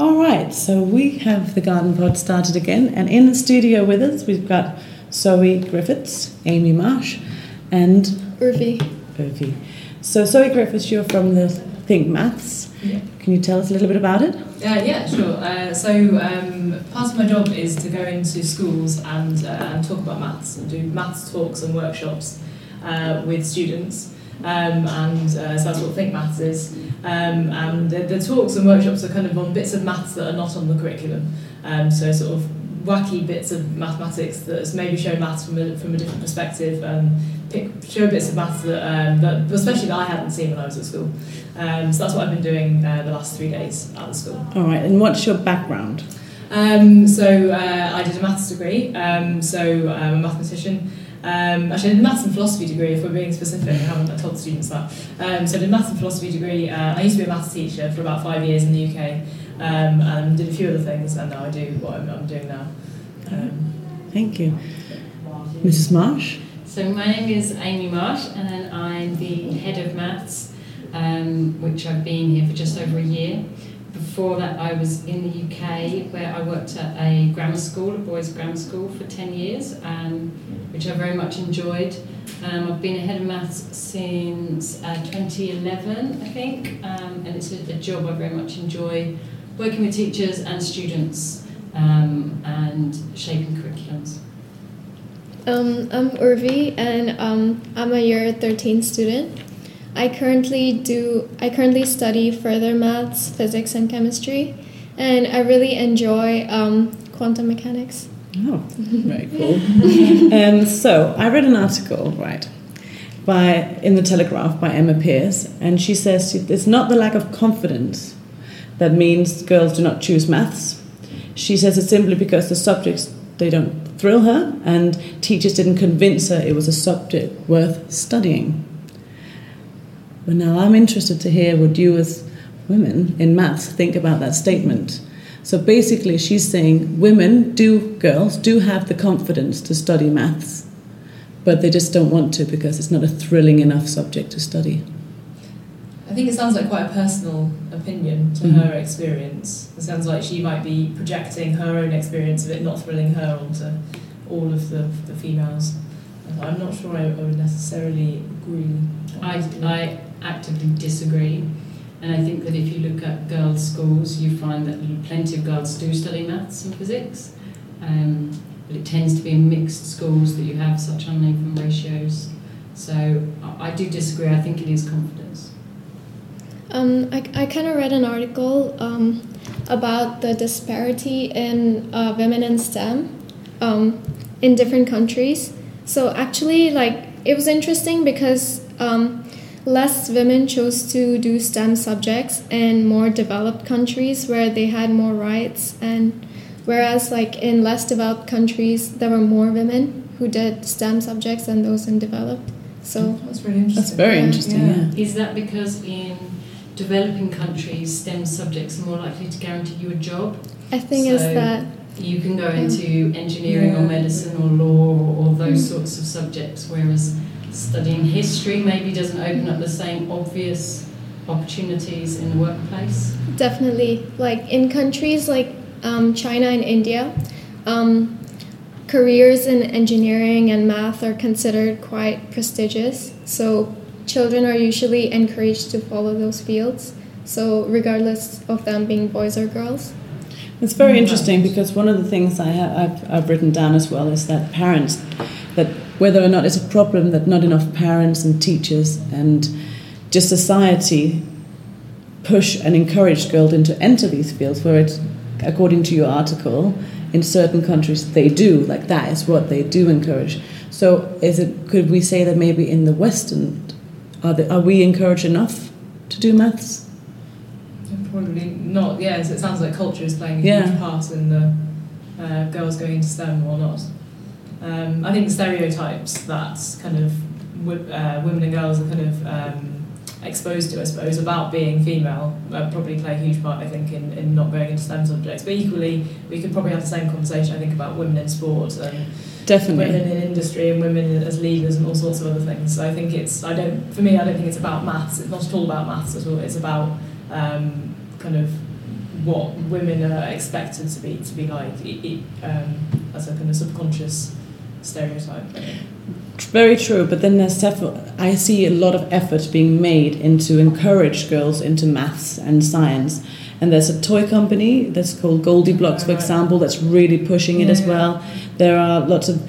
All right, so we have the Garden Pod started again, and in the studio with us we've got Zoe Griffiths, Amy Marsh, and Urvi. Urvi. So Zoe Griffiths, you're from the Think Maths. Yeah. Can you tell us a little bit about it? Uh, yeah, sure. Uh, so um, part of my job is to go into schools and, uh, and talk about maths and do maths talks and workshops uh, with students. Um, and uh, so that's what Think Maths is. Um, and the, the talks and workshops are kind of on bits of maths that are not on the curriculum. Um, so sort of wacky bits of mathematics that maybe show maths from a, from a different perspective and pick, show bits of maths that, um, that especially that I hadn't seen when I was at school. Um, so that's what I've been doing uh, the last three days at the school. All right, and what's your background? Um, so uh, I did a maths degree, um, so I'm a mathematician. Um, actually, I did a maths and philosophy degree, if we're being specific. I haven't told students that. Um, so I did a maths and philosophy degree. Uh, I used to be a maths teacher for about five years in the UK um, and did a few other things, and now I do what I'm, I'm doing now. Um, Thank you. Mrs. Marsh? So my name is Amy Marsh and I'm the head of maths, um, which I've been here for just over a year. Before that I was in the UK where I worked at a grammar school, a boys grammar school for 10 years, um, which I very much enjoyed. Um, I've been a head of maths since uh, 2011 I think, um, and it's a, a job I very much enjoy, working with teachers and students um, and shaping curriculums. Um, I'm Urvi, and um, I'm a year 13 student. I currently do. I currently study further maths, physics, and chemistry, and I really enjoy um, quantum mechanics. Oh, very cool. um, so I read an article, right, by in the Telegraph by Emma Pierce, and she says it's not the lack of confidence that means girls do not choose maths. She says it's simply because the subjects they don't thrill her, and teachers didn't convince her it was a subject worth studying. But now I'm interested to hear what you, as women in maths, think about that statement. So basically, she's saying women do, girls do have the confidence to study maths, but they just don't want to because it's not a thrilling enough subject to study. I think it sounds like quite a personal opinion to Mhm. her experience. It sounds like she might be projecting her own experience of it not thrilling her onto all of the, the females. I'm not sure I, I would necessarily agree. I, I actively disagree. And I think that if you look at girls' schools, you find that plenty of girls do study maths and physics. Um, but it tends to be in mixed schools that you have such uneven ratios. So I, I do disagree. I think it is confidence. Um, I, I kind of read an article um, about the disparity in uh, women in STEM um, in different countries. So actually, like it was interesting because um, less women chose to do STEM subjects in more developed countries where they had more rights, and whereas like in less developed countries there were more women who did STEM subjects than those in developed. So That's really interesting. That's very Yeah. interesting, Yeah. yeah. Is that because in developing countries, STEM subjects are more likely to guarantee you a job? I think is that You can go into engineering or medicine or law or, or those mm. sorts of subjects, whereas studying history maybe doesn't open up the same obvious opportunities in the workplace. Definitely. Like in countries like um, China and India, um, careers in engineering and math are considered quite prestigious. So children are usually encouraged to follow those fields. So regardless of them being boys or girls. It's very interesting because one of the things I have, I've, I've written down as well is that parents, that whether or not it's a problem that not enough parents and teachers and just society push and encourage girls into enter these fields where it's, according to your article, in certain countries they do, like that is what they do encourage. So is it, could we say that maybe in the Western, are, the, are we encouraged enough to do maths? Probably not. Yeah, so it sounds like culture is playing a Yeah. huge part in the uh, girls going into STEM or not. Um, I think the stereotypes that kind of uh, women and girls are kind of um, exposed to, I suppose, about being female uh, probably play a huge part, I think, in, in not going into STEM subjects. But equally, we could probably have the same conversation, I think, about women in sport and Definitely. women in industry and women as leaders and all sorts of other things. So I think it's I don't for me I don't think it's about maths. It's not at all about maths at all. It's about um, kind of what women are expected to be to be like it, it, um, as a kind of subconscious stereotype. Very true, but then there's def- I see a lot of effort being made into encourage girls into maths and science. And there's a toy company that's called GoldieBlox, for example, that's really pushing it Yeah, as well. There are lots of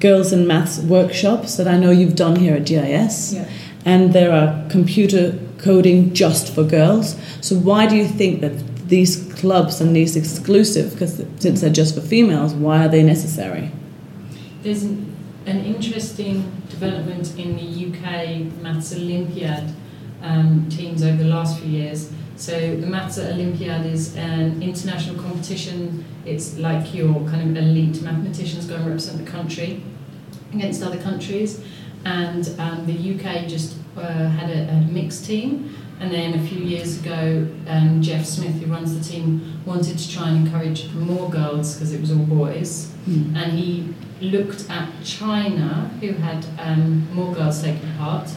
girls in maths workshops that I know you've done here at GIS. Yeah. And there are computer coding just for girls. So why do you think that these clubs and these exclusive, because since they're just for females, why are they necessary? There's an, an interesting development in the UK Maths Olympiad um, teams over the last few years. So the Maths Olympiad is an international competition. It's like your kind of elite mathematicians go and represent the country against other countries. And um, the UK just uh, had a, a mixed team. And then a few years ago, um, Geoff Smith, who runs the team, wanted to try and encourage more girls because it was all boys Hmm. and he looked at China, who had um, more girls taking part,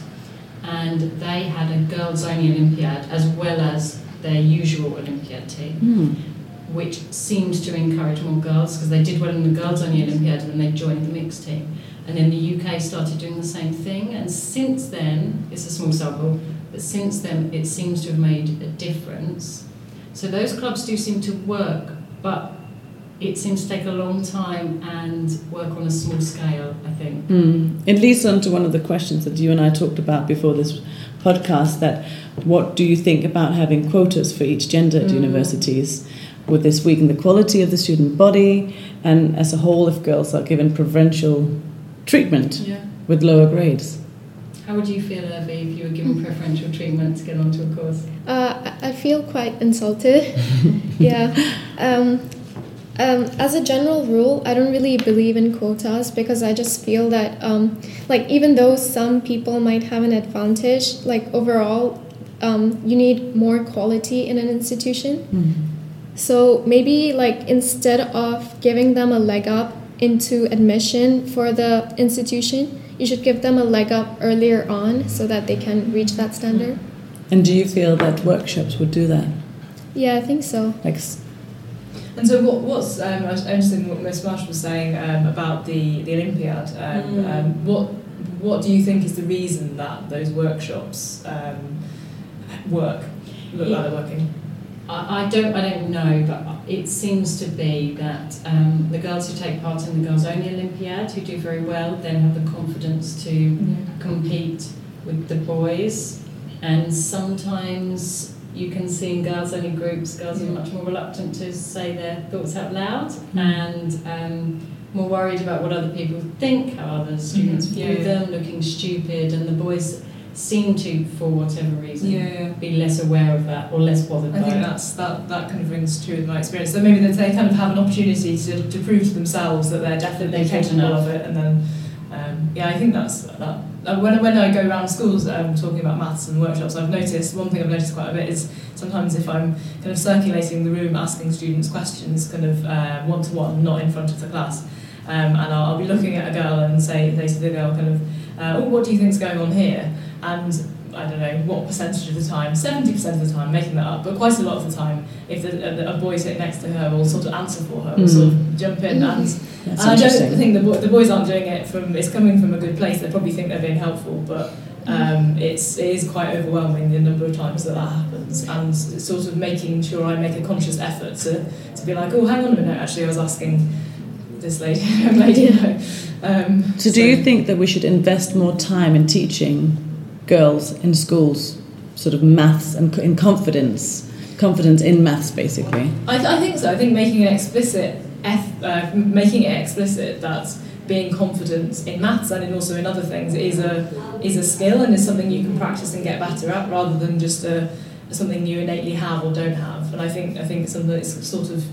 and they had a girls only Olympiad as well as their usual Olympiad team, Hmm. which seemed to encourage more girls because they did well in the girls only Olympiad and then they joined the mixed team. And then the UK started doing the same thing, and since then, it's a small sample, but since then it seems to have made a difference. So those clubs do seem to work, but it seems to take a long time and work on a small scale, I think. Mm. It leads on to one of the questions that you and I talked about before this podcast that what do you think about having quotas for each gender at Mm. universities? Would this weaken the quality of the student body? And as a whole, if girls are given preferential treatment Yeah. with lower grades? How would you feel, Evie, if you were given preferential treatment to get onto a course? Uh, I feel quite insulted. yeah. Um, um, as a general rule, I don't really believe in quotas because I just feel that, um, like, even though some people might have an advantage, like, overall, um, you need more quality in an institution. So maybe, like, instead of giving them a leg up into admission for the institution, you should give them a leg up earlier on so that they can reach that standard. And do you feel that workshops would do that? Yeah, I think so. Like, And so, what, what's um, I was interested in what Miss Marsh was saying um, about the the Olympiad. Um, Mm. um, what what do you think is the reason that those workshops um, work? Look like they're working. I, I don't I don't know, but it seems to be that um, the girls who take part in the girls only Olympiad, who do very well, then have the confidence to compete with the boys, and sometimes you can see in girls only groups, girls are much more reluctant to say their thoughts out loud and um, more worried about what other people think, how other students Mhm. view Yeah, yeah. them, looking stupid, and the boys seem to, for whatever reason, Yeah. be less aware of that or less bothered I by think it. that's that, that kind of rings true with my experience. So maybe that they kind of have an opportunity to, to prove to themselves that they're definitely capable enough. of it, and then um, yeah, I think that's that. When, when I go around schools um, talking about maths and workshops, I've noticed one thing I've noticed quite a bit is sometimes if I'm kind of circulating the room asking students questions, kind of one to one, not in front of the class, um, and I'll, I'll be looking at a girl and say, say to the girl, kind of, uh, oh, what do you think's going on here? And I don't know what percentage of the time, 70% of the time, making that up, but quite a lot of the time, if the, a, a boy sitting next to her will sort of answer for her, will Mm. sort of jump in and that's and I don't think the, the boys aren't doing it from, it's coming from a good place, they probably think they're being helpful, but um, it's, it is quite overwhelming the number of times that that happens, and sort of making sure I make a conscious effort to, to be like, oh, hang on a minute, actually, I was asking this lady, lady. Um, So, do you think that we should invest more time in teaching girls in schools, sort of maths and in confidence, confidence in maths, basically? I, th- I think so. I think making it explicit, eth- uh, making it explicit that being confident in maths and in also in other things is a is a skill and is something you can practice and get better at, rather than just a something you innately have or don't have. And I think I think it's something that's sort of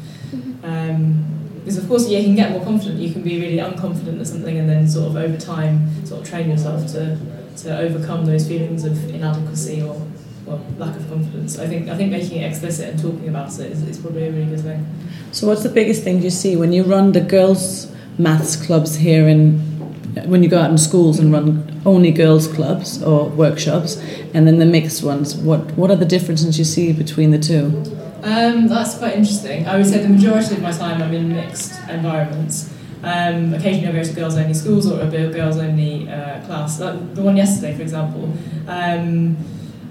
um, because of course yeah, you can get more confident. You can be really unconfident at something, and then sort of over time sort of train yourself to to overcome those feelings of inadequacy or well, lack of confidence. I think I think making it explicit and talking about it is, is probably a really good thing. So, what's the biggest thing you see when you run the girls' maths clubs here in, when you go out in schools and run only girls' clubs or workshops, and then the mixed ones? What What are the differences you see between the two? Um, that's quite interesting. I would say the majority of my time I'm in mixed environments. Um, occasionally I go to girls only schools or a girls only uh, class. Like the one yesterday, for example. Um,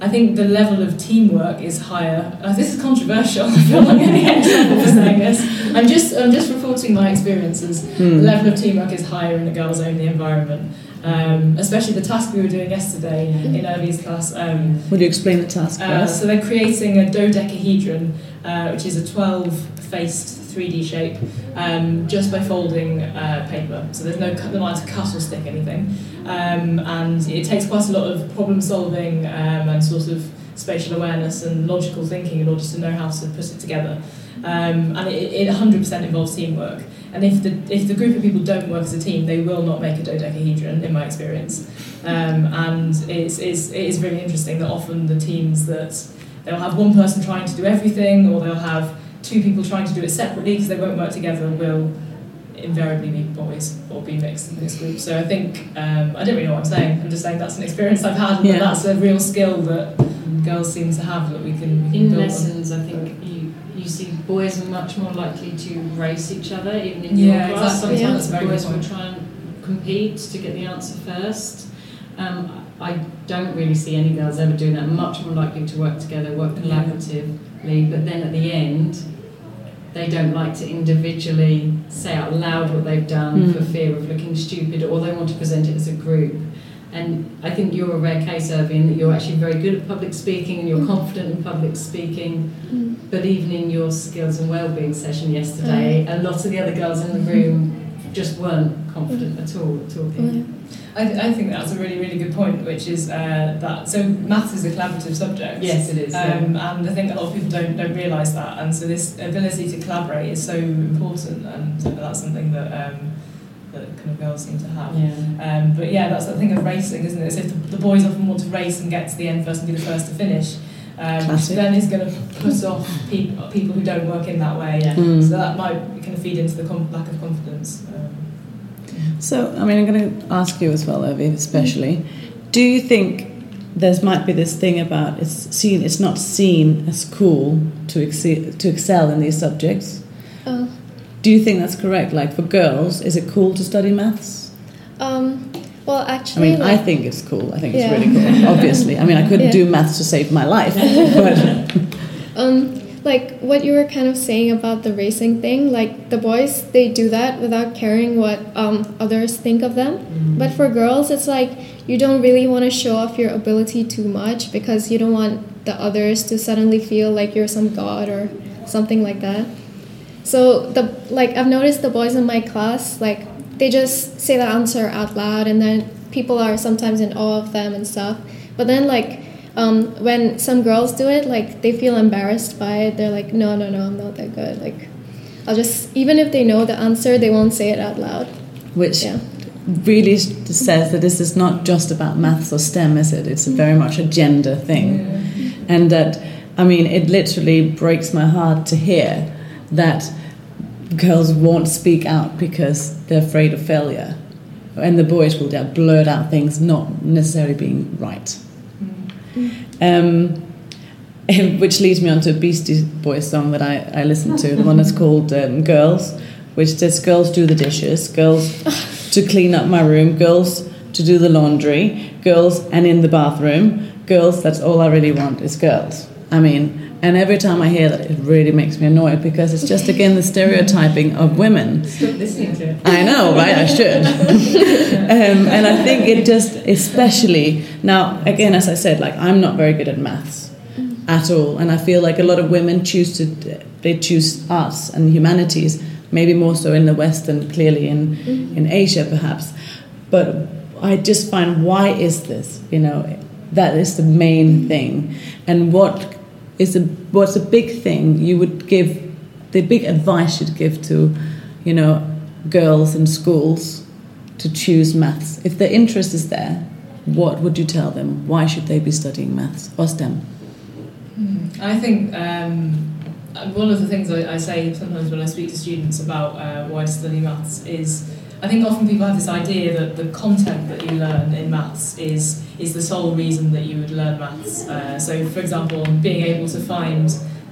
I think the level of teamwork is higher. Uh, this is controversial. I feel like I'm going to get trouble for saying this. I'm just, I'm just reporting my experiences. Hmm. The level of teamwork is higher in a girls only environment. Um, especially the task we were doing yesterday in Urvi's class. Um, Will you explain the task uh, so they're creating a dodecahedron, uh, which is a 12-faced 3D shape, um, just by folding uh, paper. So there's no cut, not allowed to cut or stick anything, um, and it takes quite a lot of problem solving um, and sort of spatial awareness and logical thinking in order to know how to put it together. Um, and it, it 100% involves teamwork. And if the if the group of people don't work as a team, they will not make a dodecahedron, in my experience. Um, and it's, it's, it is really interesting that often the teams that they'll have one person trying to do everything, or they'll have two people trying to do it separately because they won't work together, will invariably be boys or be mixed in this group. So I think um, I don't really know what I'm saying. I'm just saying that's an experience I've had, and Yeah. that's a real skill that girls seem to have that we can, we can In build on. lessons, I think you, you see boys are much more likely to race each other, even in Yeah, your class. exactly. Sometimes That's a very boys will try and compete to get the answer first. Um, I don't really see any girls ever doing that. Much more likely to work together, work Yeah. But then at the end, they don't like to individually say out loud what they've done Mm. for fear of looking stupid, or they want to present it as a group. And I think you're a rare case, Irving, that you're actually very good at public speaking and you're Mm. confident in public speaking. Mm. But even in your skills and well-being session yesterday, a lot of the other girls in the room just weren't confident at all at talking. I, I think that's a really, really good point, which is uh, that so maths is a collaborative subject. Yes, it is. yeah. Um, and I think a lot of people don't, don't realise that, and so this ability to collaborate is so important, and that's something that um, that kind of girls seem to have. yeah. Um, but yeah, that's the thing of racing, isn't it? So if the, the boys often want to race and get to the end first and be the first to finish, um, which Classic. then is going to put off people people who don't work in that way. Yeah. Mm. So that might kind of feed into the com- lack of confidence. Um, So, I mean, I'm going to ask you as well, Evie, especially. Do you think there might be this thing about it's seen, it's not seen as cool to excel, to excel in these subjects? Oh. Do you think that's correct? Like for girls, is it cool to study maths? Um, well, actually, I actually, mean, I think it's cool. I think Yeah. it's really cool. Obviously, I mean, I couldn't Yeah. do maths to save my life, but um, like what you were kind of saying about the racing thing, like the boys, they do that without caring what um, others think of them. But for girls, it's like you don't really want to show off your ability too much because you don't want the others to suddenly feel like you're some god or something like that. So the like I've noticed the boys in my class like they just say the answer out loud and then people are sometimes in awe of them and stuff. But then like um, when some girls do it, like they feel embarrassed by it. They're like, no, no, no, I'm not that good. Like I'll just even if they know the answer, they won't say it out loud. which Yeah. really says that this is not just about maths or STEM, is it? It's a very much a gender thing. And that, I mean, it literally breaks my heart to hear that girls won't speak out because they're afraid of failure. And the boys will blurt out things not necessarily being right. Um, which leads me on to a Beastie Boys song that I, I listened to, the one that's called um, Girls, which says girls do the dishes, girls to clean up my room, girls to do the laundry, girls and in the bathroom, girls, that's all I really want is girls. I mean, and every time I hear that, it really makes me annoyed because it's just again the stereotyping of women. Stop listening to it. I know, right? I should. um, and I think it just, especially now, again, as I said, like I'm not very good at maths at all, and I feel like a lot of women choose to, they choose arts and humanities, maybe more so in the West than clearly in in Asia, perhaps. But I just find why is this? You know, that is the main thing, and what is a what's a big thing you would give the big advice you'd give to, you know, girls in schools to choose maths? If their interest is there, what would you tell them? Why should they be studying maths or STEM? I think um, one of the things I, I say sometimes when I speak to students about uh, why to study maths is I think often people have this idea that the content that you learn in maths is is the sole reason that you would learn maths. Uh, so, for example, being able to find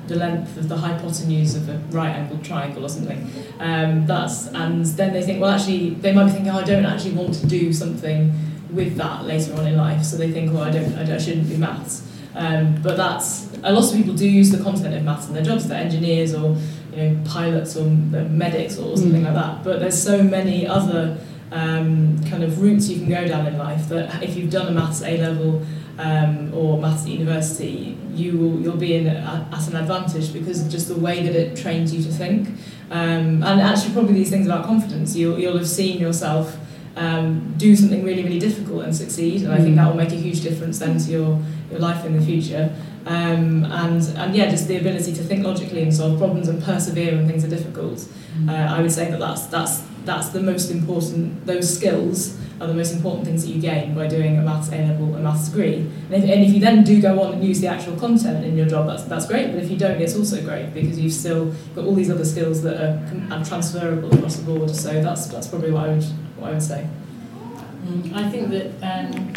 the length of the hypotenuse of a right angled triangle or something. Um, that's and then they think, well, actually, they might be thinking, oh, I don't actually want to do something with that later on in life. So they think, well, I don't, I, don't, I shouldn't do maths. Um, but that's a lot of people do use the content of maths in their jobs. They're engineers or you know pilots or medics or something mm. like that. But there's so many other um, kind of routes you can go down in life that if you've done a maths A level um, or maths at university, you will you'll be in a, at an advantage because of just the way that it trains you to think. Um, and actually, probably these things about confidence, you'll you'll have seen yourself um, do something really really difficult and succeed, and I think that will make a huge difference then to your your life in the future. Um, and and yeah, just the ability to think logically and solve problems and persevere when things are difficult. Mm. Uh, I would say that that's that's that's the most important. Those skills are the most important things that you gain by doing a maths A level and maths degree. And if, and if you then do go on and use the actual content in your job, that's that's great. But if you don't, it's also great because you've still got all these other skills that are, are transferable across the board. So that's that's probably what I would what I would say. Mm, I think that. Um,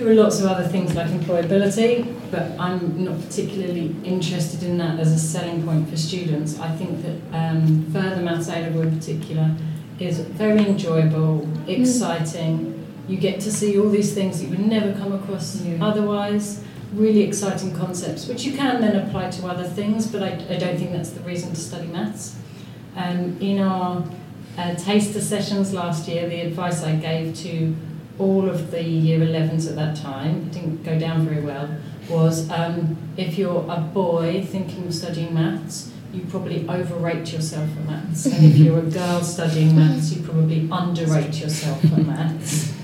there are lots of other things like employability, but I'm not particularly interested in that as a selling point for students. I think that um, further maths A level in particular is very enjoyable, mm. exciting. You get to see all these things that you would never come across otherwise. Really exciting concepts, which you can then apply to other things, but I, I don't think that's the reason to study maths. Um, in our uh, taster sessions last year, the advice I gave to all of the year 11s at that time, it didn't go down very well, was um, if you're a boy thinking of studying maths, you probably overrate yourself for maths. And if you're a girl studying maths, you probably underrate yourself for maths.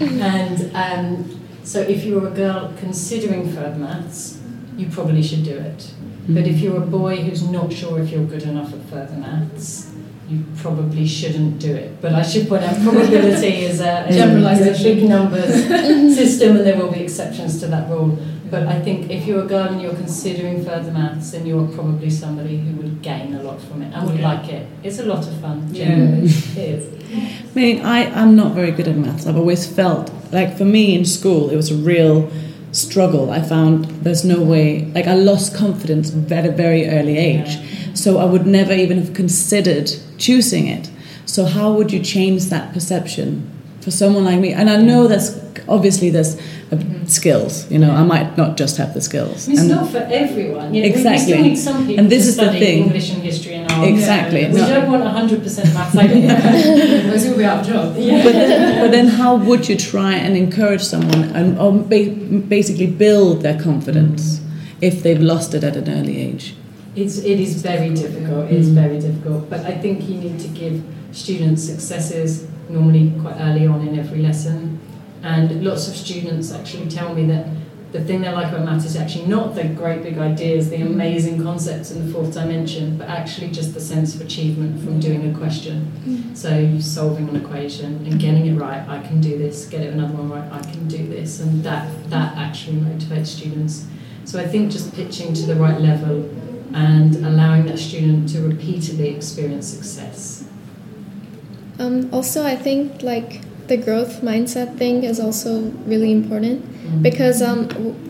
And um, so if you're a girl considering further maths, you probably should do it. But if mm. you're a boy who's not sure if you're good enough at further maths, you probably shouldn't do it. But I should point out probability is a, a big numbers mm-hmm. system, and there will be exceptions to that rule. But I think if you're a girl and you're considering further maths, then you're probably somebody who would gain a lot from it and would yeah. like it. It's a lot of fun, genuinely. Yeah. it is. I mean, I, I'm not very good at maths. I've always felt like for me in school, it was a real struggle. I found there's no way, like, I lost confidence at a very early age. Yeah. So I would never even have considered choosing it. So how would you change that perception for someone like me? And I know that's obviously there's mm-hmm. skills. You know, I might not just have the skills. It's and not for everyone. You know, exactly. We still need some people and this is the thing. English and history and art. Exactly. Yeah. We no. don't want 100% maths. I don't Those will be out of job. Yeah. But, then, but then how would you try and encourage someone and or basically build their confidence if they've lost it at an early age? It's, it is very difficult. It's mm. very difficult. But I think you need to give students successes normally quite early on in every lesson. And lots of students actually tell me that the thing they like about maths is actually not the great big ideas, the mm. amazing concepts in the fourth dimension, but actually just the sense of achievement from doing a question. Mm. So solving an equation and getting it right, I can do this, get it another one right, I can do this. And that that actually motivates students. So I think just pitching to the right level and allowing that student to repeatedly experience success. Um, also, I think like the growth mindset thing is also really important mm-hmm. because um,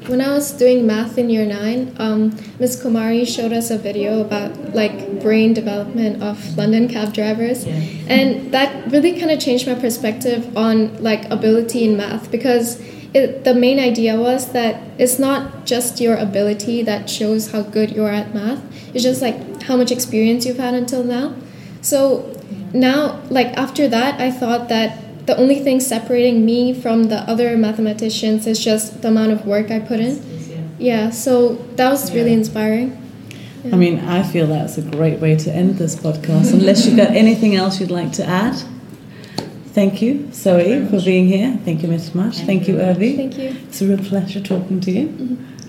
when I was doing math in year nine, um, Ms. Kumari showed us a video about like brain development of London cab drivers, yeah. and that really kind of changed my perspective on like ability in math because it, the main idea was that it's not just your ability that shows how good you are at math. It's just like how much experience you've had until now. So now, like after that, I thought that the only thing separating me from the other mathematicians is just the amount of work I put in. Yeah, so that was really inspiring. Yeah. I mean, I feel that's a great way to end this podcast, unless you've got anything else you'd like to add. Thank you, Zoe, for being here. Thank you, Miss Much. Thank, Thank you, Urvi. Thank you. It's a real pleasure talking to you. Mm-hmm.